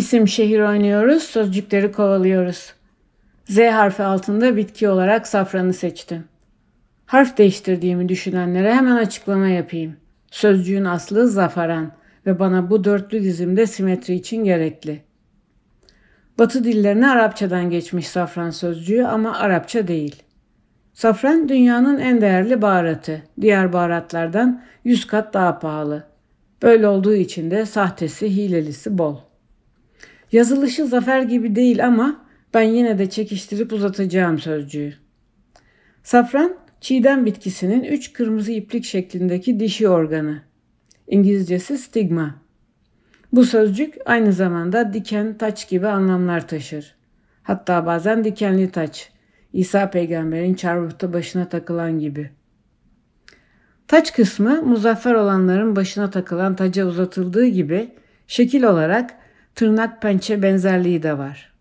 İsim şehir oynuyoruz, sözcükleri kovalıyoruz. Z harfi altında bitki olarak safranı seçtim. Harf değiştirdiğimi düşünenlere hemen açıklama yapayım. Sözcüğün aslı zafaran ve bana bu dörtlü dizimde simetri için gerekli. Batı dillerine Arapçadan geçmiş safran sözcüğü ama Arapça değil. Safran dünyanın en değerli baharatı. Diğer baharatlardan 100 kat daha pahalı. Böyle olduğu için de sahtesi, hilelisi bol. Yazılışı zafer gibi değil ama ben yine de çekiştirip uzatacağım sözcüğü. Safran, çiğdem bitkisinin üç kırmızı iplik şeklindeki dişi organı. İngilizcesi stigma. Bu sözcük aynı zamanda diken, taç gibi anlamlar taşır. Hatta bazen dikenli taç. İsa peygamberin çarmıhta başına takılan gibi. Taç kısmı muzaffer olanların başına takılan taca uzatıldığı gibi şekil olarak tırnak pençe benzerliği de var.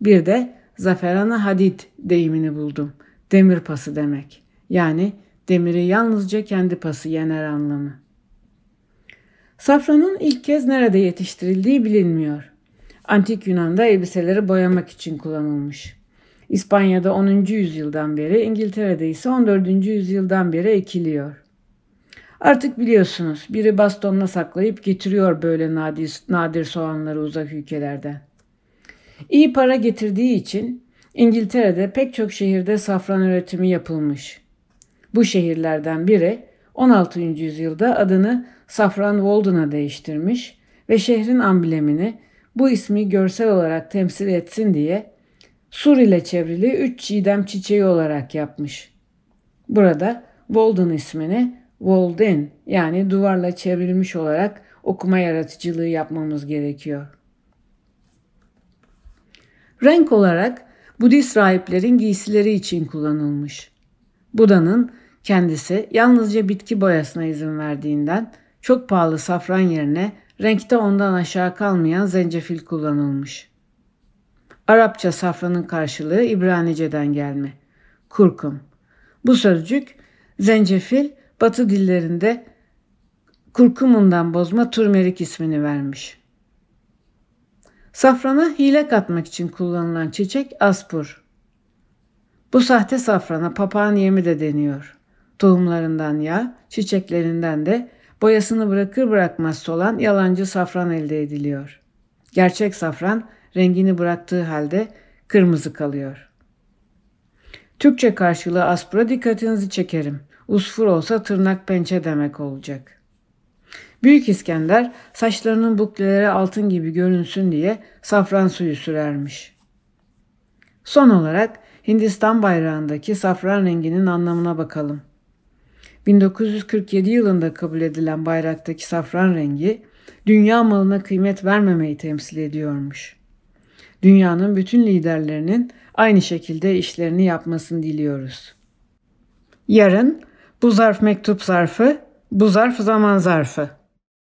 Bir de zaferana hadid deyimini buldum. Demir pası demek. Yani demiri yalnızca kendi pası yener anlamı. Safranın ilk kez nerede yetiştirildiği bilinmiyor. Antik Yunan'da elbiseleri boyamak için kullanılmış. İspanya'da 10. yüzyıldan beri, İngiltere'de ise 14. yüzyıldan beri ekiliyor. Artık biliyorsunuz biri bastonla saklayıp getiriyor böyle nadir, nadir soğanları uzak ülkelerden. İyi para getirdiği için İngiltere'de pek çok şehirde safran üretimi yapılmış. Bu şehirlerden biri 16. yüzyılda adını Safran Walden'a değiştirmiş ve şehrin amblemini bu ismi görsel olarak temsil etsin diye sur ile çevrili üç çiğdem çiçeği olarak yapmış. Burada Walden ismini Walden yani duvarla çevrilmiş olarak okuma yaratıcılığı yapmamız gerekiyor. Renk olarak Budist rahiplerin giysileri için kullanılmış. Buda'nın kendisi yalnızca bitki boyasına izin verdiğinden çok pahalı safran yerine renkte ondan aşağı kalmayan zencefil kullanılmış. Arapça safranın karşılığı İbranice'den gelme. Kurkum. Bu sözcük zencefil Batı dillerinde kurkumundan bozma turmerik ismini vermiş. Safrana hile katmak için kullanılan çiçek aspur. Bu sahte safrana papağan yemi de deniyor. Tohumlarından yağ, çiçeklerinden de boyasını bırakır bırakmaz solan yalancı safran elde ediliyor. Gerçek safran rengini bıraktığı halde kırmızı kalıyor. Türkçe karşılığı aspura dikkatinizi çekerim. Usfur olsa tırnak pençe demek olacak. Büyük İskender saçlarının bukleleri altın gibi görünsün diye safran suyu sürermiş. Son olarak Hindistan bayrağındaki safran renginin anlamına bakalım. 1947 yılında kabul edilen bayraktaki safran rengi dünya malına kıymet vermemeyi temsil ediyormuş. Dünyanın bütün liderlerinin aynı şekilde işlerini yapmasını diliyoruz. Yarın bu zarf mektup zarfı, bu zarf zaman zarfı.